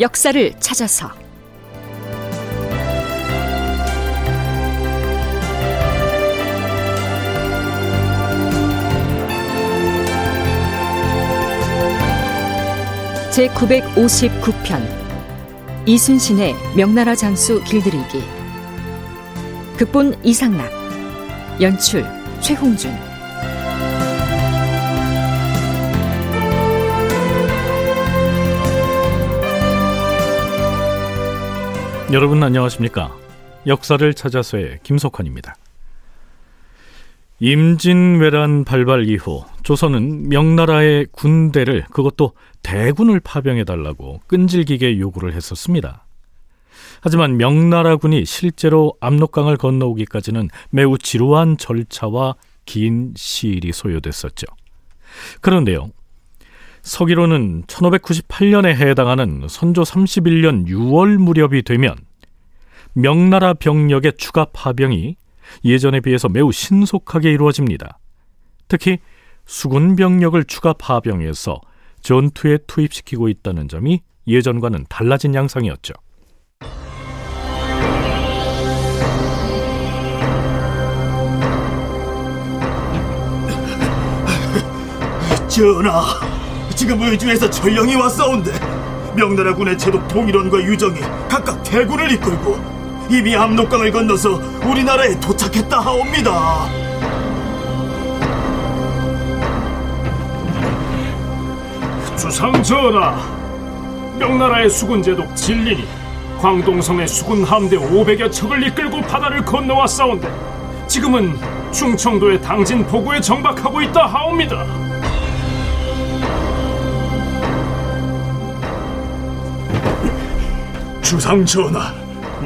역사를 찾아서. 제 959편 이순신의 명나라 장수 길들이기. 극본 이상락 연출 최홍준 여러분 안녕하십니까? 역사를 찾아서의 김석환입니다. 임진왜란 발발 이후 조선은 명나라의 군대를 그것도 대군을 파병해 달라고 끈질기게 요구를 했었습니다. 하지만 명나라군이 실제로 압록강을 건너오기까지는 매우 지루한 절차와 긴 시일이 소요됐었죠. 그런데요. 서기로는 1598년에 해당하는 선조 31년 6월 무렵이 되면 명나라 병력의 추가 파병이 예전에 비해서 매우 신속하게 이루어집니다. 특히 수군 병력을 추가 파병해서 전투에 투입시키고 있다는 점이 예전과는 달라진 양상이었죠. 전하, 지금 의주에서 전령이 왔사온데 명나라 군의 제독 동일원과 유정이 각각 대군을 이끌고 이미 압록강을 건너서 우리나라에 도착했다 하옵니다. 주상 전하, 명나라의 수군 제독 진린이 광동성의 수군 함대 500여 척을 이끌고 바다를 건너왔사온데 지금은 충청도의 당진 포구에 정박하고 있다 하옵니다. 주상 전하,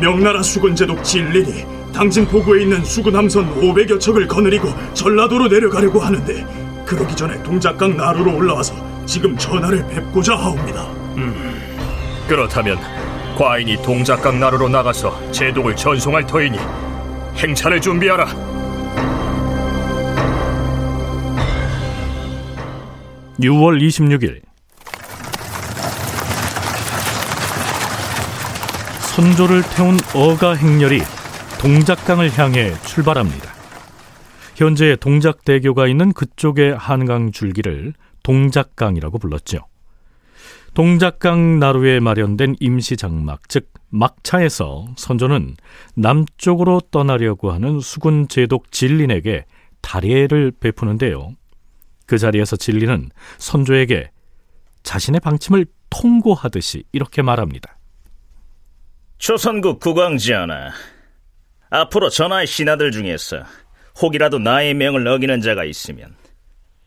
명나라 수군 제독 진린이 당진 포구에 있는 수군 함선 500여 척을 거느리고 전라도로 내려가려고 하는데 그러기 전에 동작강 나루로 올라와서 지금 전하를 뵙고자 하옵니다. 음, 그렇다면 과인이 동작강 나루로 나가서 제독을 전송할 터이니 행차를 준비하라. (6월 26일) 선조를 태운 어가 행렬이 동작강을 향해 출발합니다. 현재 동작대교가 있는 그쪽의 한강 줄기를 동작강이라고 불렀죠. 동작강 나루에 마련된 임시 장막, 즉 막차에서 선조는 남쪽으로 떠나려고 하는 수군 제독 진린에게 다례를 베푸는데요. 그 자리에서 진린은 선조에게 자신의 방침을 통고하듯이 이렇게 말합니다. 조선국 국왕지하나 앞으로 전하의 신하들 중에서 혹이라도 나의 명을 어기는 자가 있으면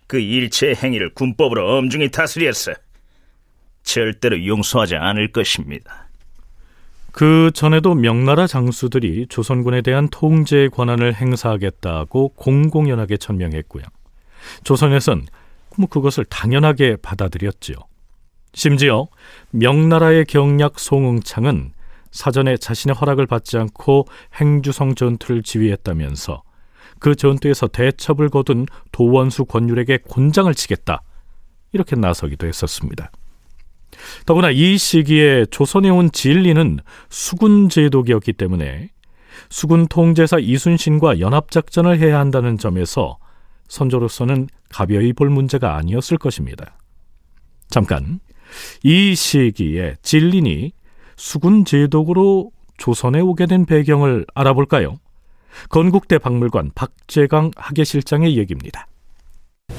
그 일체의 행위를 군법으로 엄중히 다스려서 절대로 용서하지 않을 것입니다. 그 전에도 명나라 장수들이 조선군에 대한 통제 권한을 행사하겠다고 공공연하게 천명했고요. 조선에선 뭐 그것을 당연하게 받아들였지요. 심지어 명나라의 경략 송응창은 사전에 자신의 허락을 받지 않고 행주성 전투를 지휘했다면서 그 전투에서 대첩을 거둔 도원수 권율에게 곤장을 치겠다 이렇게 나서기도 했었습니다. 더구나 이 시기에 조선에 온 진리는 수군 제독이었기 때문에 수군 통제사 이순신과 연합작전을 해야 한다는 점에서 선조로서는 가벼이 볼 문제가 아니었을 것입니다. 잠깐 이 시기에 진린이 수군 제독으로 조선에 오게 된 배경을 알아볼까요? 건국대 박물관 박재강 학예실장의 얘기입니다.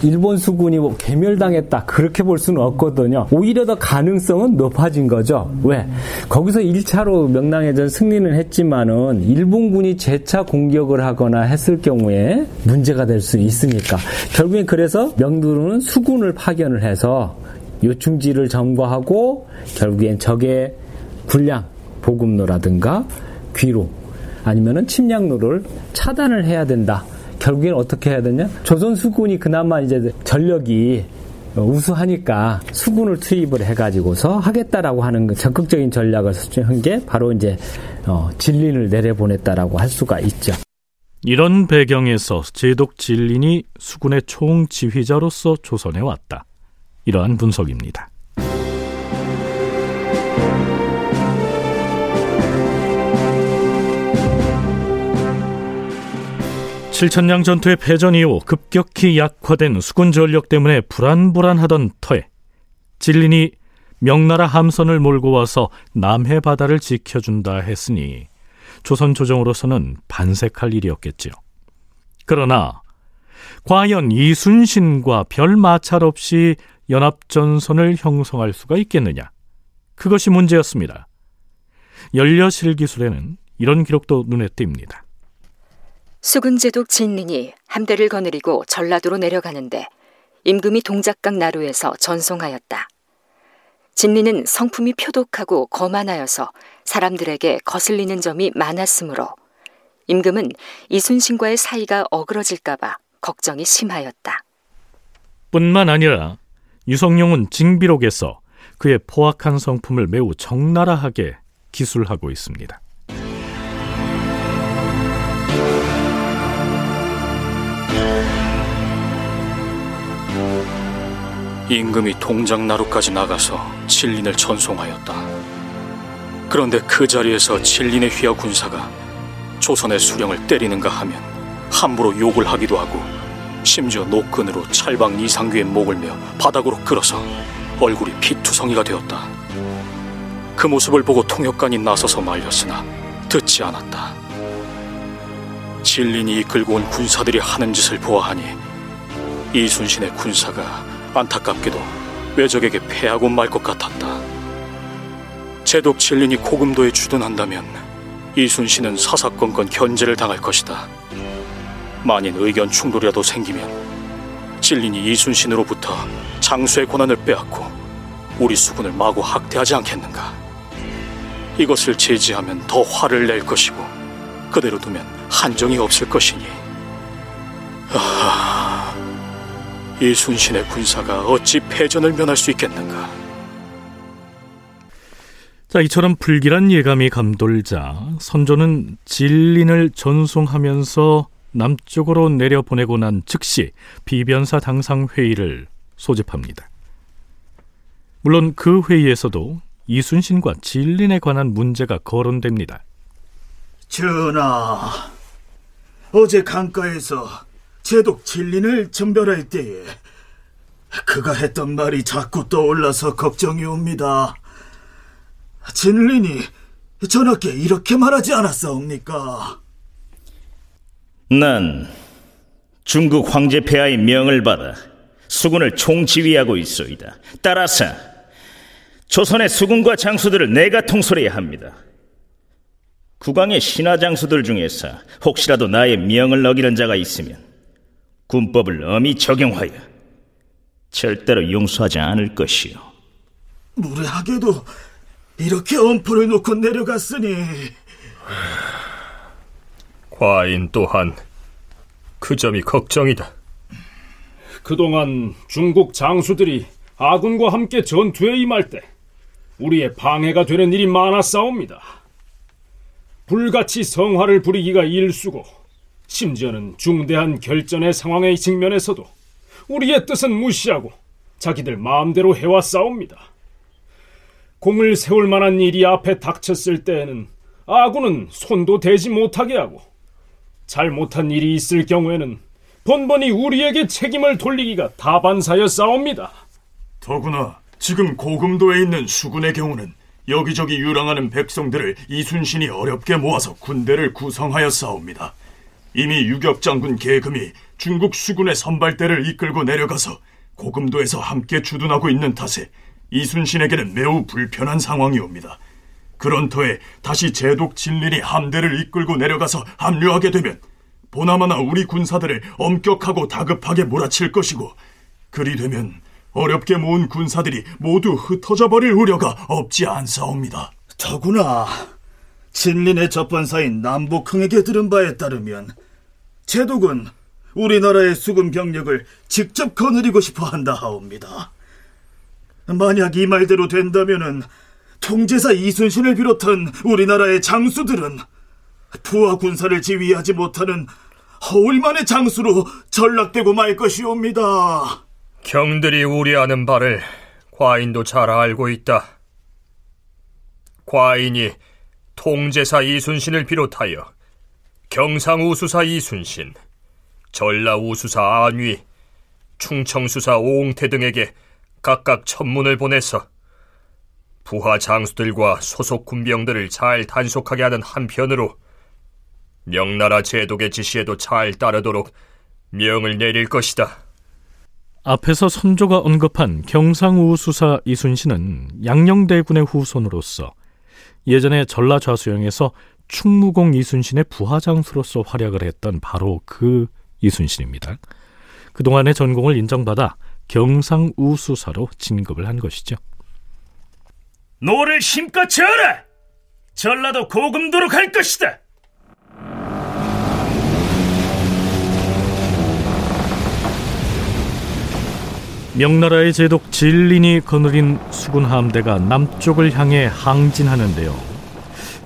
일본 수군이 뭐 개멸당했다 그렇게 볼 수는 없거든요. 오히려 더 가능성은 높아진 거죠. 왜? 거기서 1차로 명랑해전 승리는 했지만은 일본군이 재차 공격을 하거나 했을 경우에 문제가 될 수 있으니까 결국엔 그래서 명두는 수군을 파견을 해서 요충지를 점거하고 결국엔 적의 군량 보급로라든가 귀로 아니면은 침략로를 차단을 해야 된다. 결국엔 어떻게 해야 되냐? 조선 수군이 그나마 이제 전력이 우수하니까 수군을 투입을 해가지고서 하겠다라고 하는 적극적인 전략을 수행한 게 바로 이제 어, 진린을 내려보냈다라고 할 수가 있죠. 이런 배경에서 제독 진린이 수군의 총 지휘자로서 조선에 왔다. 이러한 분석입니다. 칠천량 전투의 패전 이후 급격히 약화된 수군 전력 때문에 불안불안하던 터에 진린이 명나라 함선을 몰고 와서 남해 바다를 지켜준다 했으니 조선 조정으로서는 반색할 일이었겠지요. 그러나 과연 이순신과 별 마찰 없이 연합전선을 형성할 수가 있겠느냐? 그것이 문제였습니다. 연려실 기술에는 이런 기록도 눈에 띕니다. 수군제독 진린이 함대를 거느리고 전라도로 내려가는데 임금이 동작강 나루에서 전송하였다. 진리는 성품이 표독하고 거만하여서 사람들에게 거슬리는 점이 많았으므로 임금은 이순신과의 사이가 어그러질까봐 걱정이 심하였다. 뿐만 아니라 유성룡은 징비록에서 그의 포악한 성품을 매우 적나라하게 기술하고 있습니다. 임금이 동작나루까지 나가서 진린을 전송하였다. 그런데 그 자리에서 진린의 휘하 군사가 조선의 수령을 때리는가 하면 함부로 욕을 하기도 하고 심지어 노끈으로 찰방 이상규의 목을 메어 바닥으로 끌어서 얼굴이 피투성이가 되었다. 그 모습을 보고 통역관이 나서서 말렸으나 듣지 않았다. 진린이 이끌고 온 군사들이 하는 짓을 보아하니 이순신의 군사가 안타깝게도 외적에게 패하고 말 것 같았다. 제독 진린이 고금도에 주둔한다면 이순신은 사사건건 견제를 당할 것이다. 만인 의견 충돌이라도 생기면 진린이 이순신으로부터 장수의 권한을 빼앗고 우리 수군을 마구 학대하지 않겠는가? 이것을 제지하면 더 화를 낼 것이고 그대로 두면 한정이 없을 것이니 아, 이 순신의 군사가 어찌 패전을 면할 수 있겠는가? 자, 이처럼 불길한 예감이 감돌자 선조는 진린을 전송하면서 남쪽으로 내려보내고 난 즉시 비변사 당상 회의를 소집합니다. 물론 그 회의에서도 이순신과 진린에 관한 문제가 거론됩니다. 전하, 어제 강가에서 제독 진린을 전별할 때에 그가 했던 말이 자꾸 떠올라서 걱정이 옵니다. 진린이 전하께 이렇게 말하지 않았사옵니까? 난 중국 황제 폐하의 명을 받아 수군을 총지휘하고 있소이다. 따라서 조선의 수군과 장수들을 내가 통솔해야 합니다. 국왕의 신하 장수들 중에서 혹시라도 나의 명을 어기는 자가 있으면 군법을 엄히 적용하여 절대로 용서하지 않을 것이요. 무례하게도 이렇게 엄포를 놓고 내려갔으니 과인 또한 그 점이 걱정이다. 그동안 중국 장수들이 아군과 함께 전투에 임할 때 우리의 방해가 되는 일이 많았사옵니다. 불같이 성화를 부리기가 일수고 심지어는 중대한 결전의 상황에 직면해서도 우리의 뜻은 무시하고 자기들 마음대로 해왔사옵니다. 공을 세울 만한 일이 앞에 닥쳤을 때에는 아군은 손도 대지 못하게 하고 잘못한 일이 있을 경우에는 번번이 우리에게 책임을 돌리기가 다반사였사옵니다. 더구나 지금 고금도에 있는 수군의 경우는 여기저기 유랑하는 백성들을 이순신이 어렵게 모아서 군대를 구성하여 싸웁니다. 이미 유격 장군 계금이 중국 수군의 선발대를 이끌고 내려가서 고금도에서 함께 주둔하고 있는 탓에 이순신에게는 매우 불편한 상황이 옵니다. 그런 터에 다시 제독 진린이 함대를 이끌고 내려가서 합류하게 되면 보나마나 우리 군사들을 엄격하고 다급하게 몰아칠 것이고 그리 되면 어렵게 모은 군사들이 모두 흩어져 버릴 우려가 없지 않사옵니다. 더구나 진린의 접번사인 남북흥에게 들은 바에 따르면 제독은 우리나라의 수군 병력을 직접 거느리고 싶어 한다 하옵니다. 만약 이 말대로 된다면은 통제사 이순신을 비롯한 우리나라의 장수들은 부하 군사를 지휘하지 못하는 허울만의 장수로 전락되고 말 것이옵니다. 경들이 우려하는 바를 과인도 잘 알고 있다. 과인이 통제사 이순신을 비롯하여 경상우수사 이순신, 전라우수사 안위, 충청수사 오웅태 등에게 각각 천문을 보내서 부하 장수들과 소속 군병들을 잘 단속하게 하는 한편으로 명나라 제독의 지시에도 잘 따르도록 명을 내릴 것이다. 앞에서 선조가 언급한 경상우 수사 이순신은 양녕대군의 후손으로서 예전에 전라좌수영에서 충무공 이순신의 부하장수로서 활약을 했던 바로 그 이순신입니다. 그동안의 전공을 인정받아 경상우수사로 진급을 한 것이죠. 노를 힘껏 저어라! 전라도 고금도로 갈 것이다! 명나라의 제독 진린이 거느린 수군 함대가 남쪽을 향해 항진하는데요.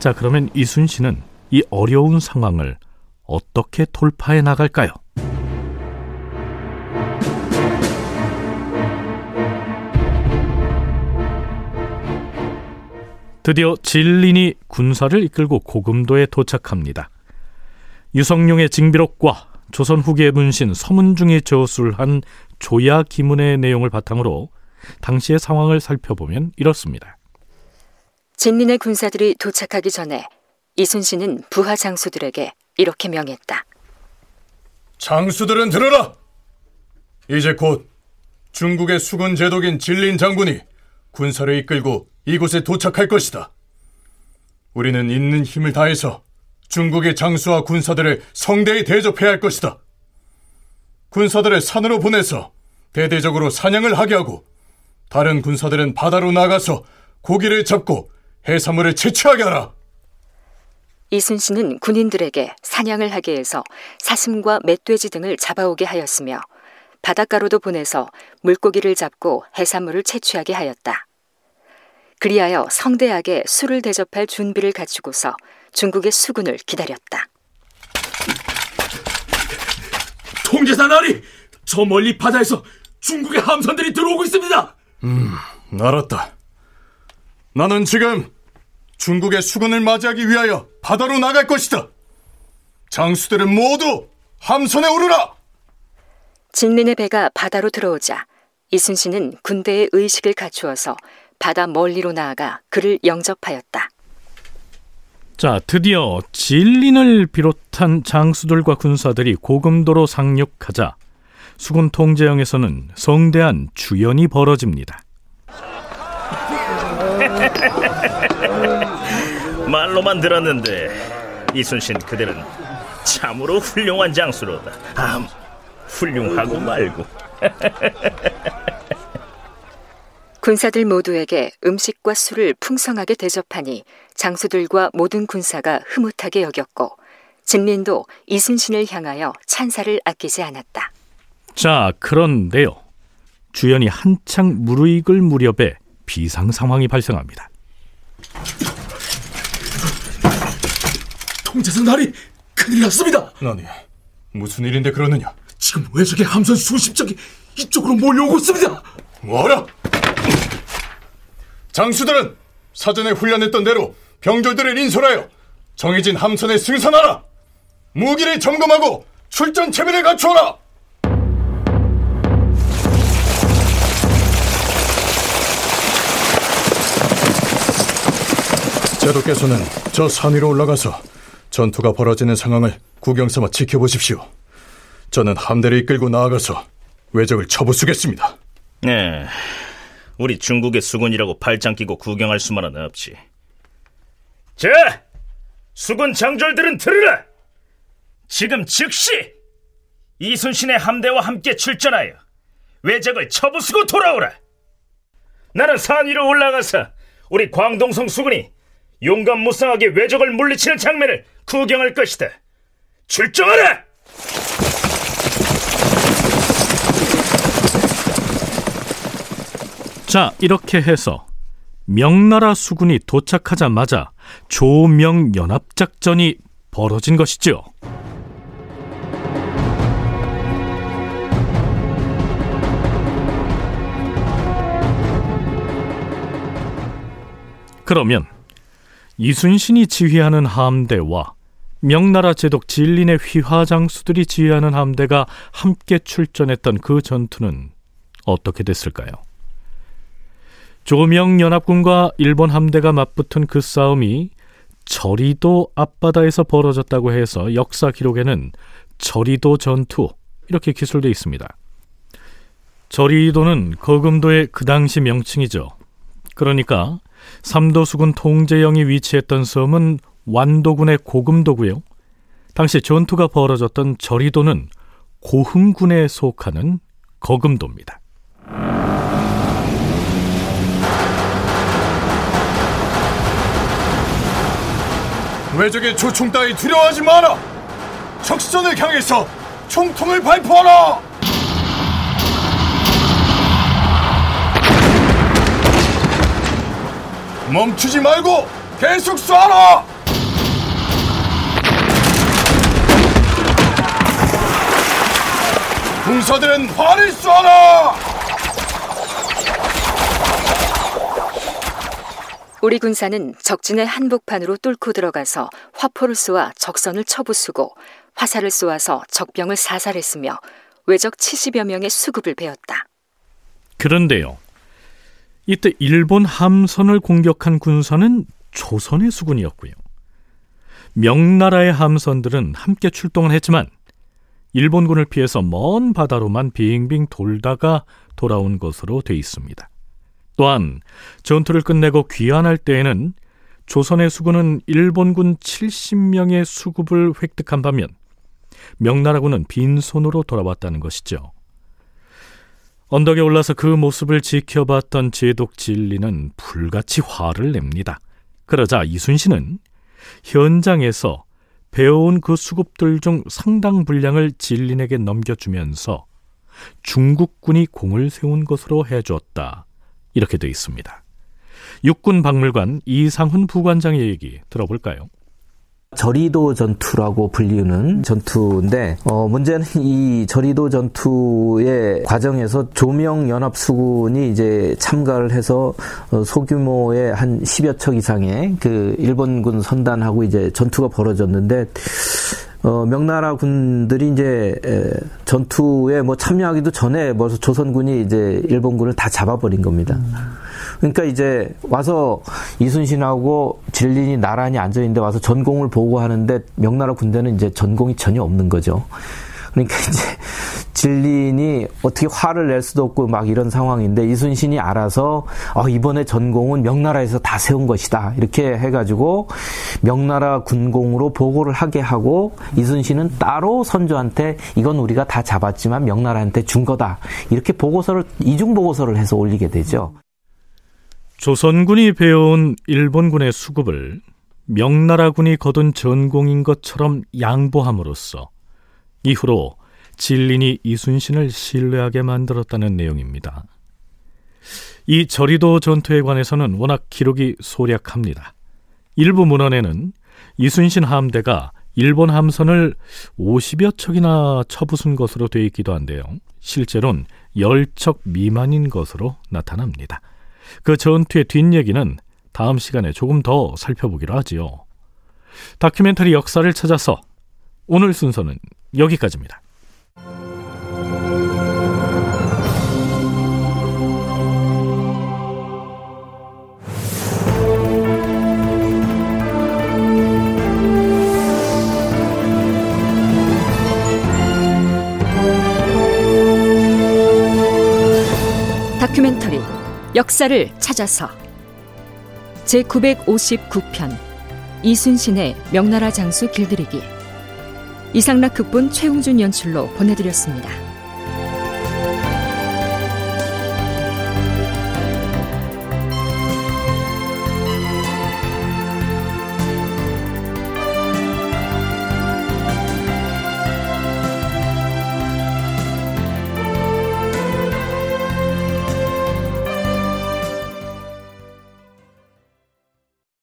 자, 그러면 이순신은 이 어려운 상황을 어떻게 돌파해 나갈까요? 드디어 진린이 군사를 이끌고 고금도에 도착합니다. 유성룡의 징비록과 조선 후기의 문신 서문중이 저술한 조야 기문의 내용을 바탕으로 당시의 상황을 살펴보면 이렇습니다. 진린의 군사들이 도착하기 전에 이순신은 부하 장수들에게 이렇게 명했다. 장수들은 들어라! 이제 곧 중국의 수군 제독인 진린 장군이 군사를 이끌고 이곳에 도착할 것이다. 우리는 있는 힘을 다해서 중국의 장수와 군사들을 성대히 대접해야 할 것이다. 군사들을 산으로 보내서 대대적으로 사냥을 하게 하고 다른 군사들은 바다로 나가서 고기를 잡고 해산물을 채취하게 하라. 이순신은 군인들에게 사냥을 하게 해서 사슴과 멧돼지 등을 잡아오게 하였으며 바닷가로도 보내서 물고기를 잡고 해산물을 채취하게 하였다. 그리하여 성대하게 술을 대접할 준비를 갖추고서 중국의 수군을 기다렸다. 통제사 나리! 저 멀리 바다에서 중국의 함선들이 들어오고 있습니다! 음, 알았다. 나는 지금 중국의 수군을 맞이하기 위하여 바다로 나갈 것이다. 장수들은 모두 함선에 오르라! 진린의 배가 바다로 들어오자 이순신은 군대의 의식을 갖추어서 바다 멀리로 나아가 그를 영접하였다. 자, 드디어 진린을 비롯한 장수들과 군사들이 고금도로 상륙하자 수군 통제영에서는 성대한 주연이 벌어집니다. 말로만 들었는데 이순신 그들은 참으로 훌륭한 장수로다. 아, 훌륭하고 말고. 군사들 모두에게 음식과 술을 풍성하게 대접하니 장수들과 모든 군사가 흐뭇하게 여겼고 진린도 이순신을 향하여 찬사를 아끼지 않았다. 자, 그런데요. 주연이 한창 무르익을 무렵에 비상 상황이 발생합니다. 통제사 나리 큰일 났습니다. 아니 무슨 일인데 그러느냐? 지금 외적의 함선 수십 척이 이쪽으로 몰려오고 있습니다. 뭐라? 장수들은 사전에 훈련했던 대로 병졸들을 인솔하여 정해진 함선에 승선하라. 무기를 점검하고 출전 체비를 갖추어라. 제도께서는 저 산 위로 올라가서 전투가 벌어지는 상황을 구경 삼아 지켜보십시오. 저는 함대를 이끌고 나아가서 외적을 쳐부수겠습니다. 네, 우리 중국의 수군이라고 발장 끼고 구경할 수만은 없지. 자, 수군 장졸들은 들으라! 지금 즉시 이순신의 함대와 함께 출전하여 외적을 쳐부수고 돌아오라! 나는 산 위로 올라가서 우리 광동성 수군이 용감 무쌍하게 외적을 물리치는 장면을 구경할 것이다. 출정하라! 자, 이렇게 해서 명나라 수군이 도착하자마자 조명 연합작전이 벌어진 것이죠. 그러면 이순신이 지휘하는 함대와 명나라 제독 진린의 휘하장수들이 지휘하는 함대가 함께 출전했던 그 전투는 어떻게 됐을까요? 조명 연합군과 일본 함대가 맞붙은 그 싸움이 저리도 앞바다에서 벌어졌다고 해서 역사 기록에는 저리도 전투 이렇게 기술되어 있습니다. 저리도는 거금도의 그 당시 명칭이죠. 그러니까 삼도수군 통제영이 위치했던 섬은 완도군의 고금도고요. 당시 전투가 벌어졌던 저리도는 고흥군에 속하는 거금도입니다. 외적의 조총 따위 두려워하지 마라. 적선을 향해서 총통을 발포하라. 멈추지 말고 계속 쏴라. 군사들은 활을 쏴라. 우리 군사는 적진의 한복판으로 뚫고 들어가서 화포를 쏘아 적선을 쳐부수고 화살을 쏘아서 적병을 사살했으며 외적 70여 명의 수급을 베었다. 그런데요. 이때 일본 함선을 공격한 군사는 조선의 수군이었고요. 명나라의 함선들은 함께 출동을 했지만 일본군을 피해서 먼 바다로만 빙빙 돌다가 돌아온 것으로 돼 있습니다. 또한 전투를 끝내고 귀환할 때에는 조선의 수군은 일본군 70명의 수급을 획득한 반면 명나라군은 빈손으로 돌아왔다는 것이죠. 언덕에 올라서 그 모습을 지켜봤던 제독 진리는 불같이 화를 냅니다. 그러자 이순신은 현장에서 배워온 그 수급들 중 상당 분량을 진린에게 넘겨주면서 중국군이 공을 세운 것으로 해줬다. 이렇게 돼 있습니다. 육군 박물관 이상훈 부관장의 얘기 들어볼까요? 저리도 전투라고 불리는 전투인데 어, 문제는 이 저리도 전투의 과정에서 조명 연합 수군이 이제 참가를 해서 어, 소규모의 한 10여 척 이상의 그 일본군 선단하고 이제 전투가 벌어졌는데 어, 명나라 군들이 이제 에, 전투에 뭐 참여하기도 전에 벌써 조선군이 이제 일본군을 다 잡아버린 겁니다. 음. 그러니까 이제 와서 이순신하고 진린이 나란히 앉아 있는데 와서 전공을 보고 하는데 명나라 군대는 이제 전공이 전혀 없는 거죠. 그러니까 이제 진린이 어떻게 화를 낼 수도 없고 막 이런 상황인데 이순신이 알아서 어, 이번에 전공은 명나라에서 다 세운 것이다 이렇게 해가지고 명나라 군공으로 보고를 하게 하고 이순신은 따로 선조한테 이건 우리가 다 잡았지만 명나라한테 준 거다 이렇게 보고서를 이중 보고서를 해서 올리게 되죠. 조선군이 배워온 일본군의 수급을 명나라군이 거둔 전공인 것처럼 양보함으로써 이후로 진린이 이순신을 신뢰하게 만들었다는 내용입니다. 이 저리도 전투에 관해서는 워낙 기록이 소략합니다. 일부 문헌에는 이순신 함대가 일본 함선을 50여 척이나 쳐부순 것으로 되어 있기도 한데요. 실제로는 10척 미만인 것으로 나타납니다. 그 전투의 뒷얘기는 다음 시간에 조금 더 살펴보기로 하지요. 다큐멘터리 역사를 찾아서 오늘 순서는 여기까지입니다. 다큐멘터리 역사를 찾아서 제 959편 이순신의 명나라 장수 길들이기 이상락 극본 최웅준 연출로 보내드렸습니다.